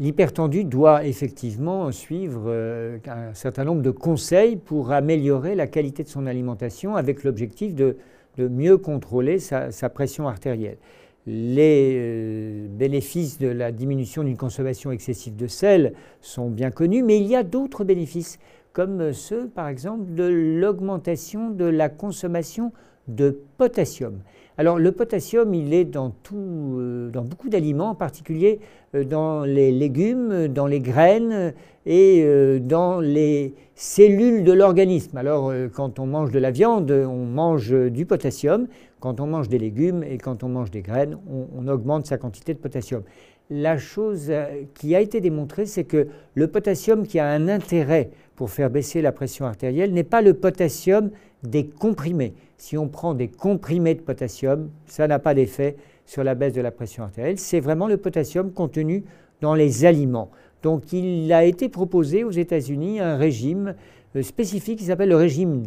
l'hypertendu doit effectivement suivre euh, un certain nombre de conseils pour améliorer la qualité de son alimentation avec l'objectif de, mieux contrôler sa, pression artérielle. Les euh, bénéfices de la diminution d'une consommation excessive de sel sont bien connus, mais il y a d'autres bénéfices, comme ceux par exemple de l'augmentation de la consommation de potassium. Alors le potassium, il est dans, euh, dans beaucoup d'aliments, en particulier euh, dans les légumes, dans les graines et euh, dans les cellules de l'organisme. Alors quand on mange de la viande, on mange du potassium. Quand on mange des légumes et quand on mange des graines, on augmente sa quantité de potassium. La chose qui a été démontrée, c'est que le potassium qui a un intérêt pour faire baisser la pression artérielle n'est pas le potassium des comprimés. Si on prend des comprimés de potassium, ça n'a pas d'effet sur la baisse de la pression artérielle. C'est vraiment le potassium contenu dans les aliments. Donc il a été proposé aux États-Unis un régime euh, spécifique qui s'appelle le régime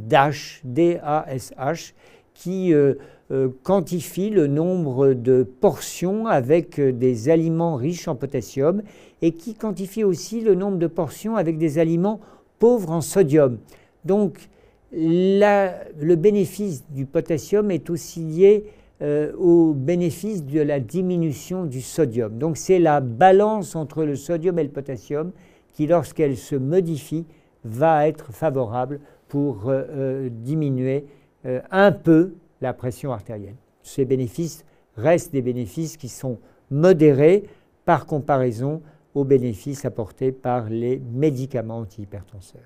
D-A-S-H, qui euh, euh, quantifie le nombre de portions avec des aliments riches en potassium et qui quantifie aussi le nombre de portions avec des aliments pauvres en sodium. Donc le bénéfice du potassium est aussi lié euh, au bénéfice de la diminution du sodium. Donc c'est la balance entre le sodium et le potassium qui, lorsqu'elle se modifie, va être favorable pour euh, euh, un peu la pression artérielle. Ces bénéfices restent des bénéfices qui sont modérés par comparaison aux bénéfices apportés par les médicaments antihypertenseurs.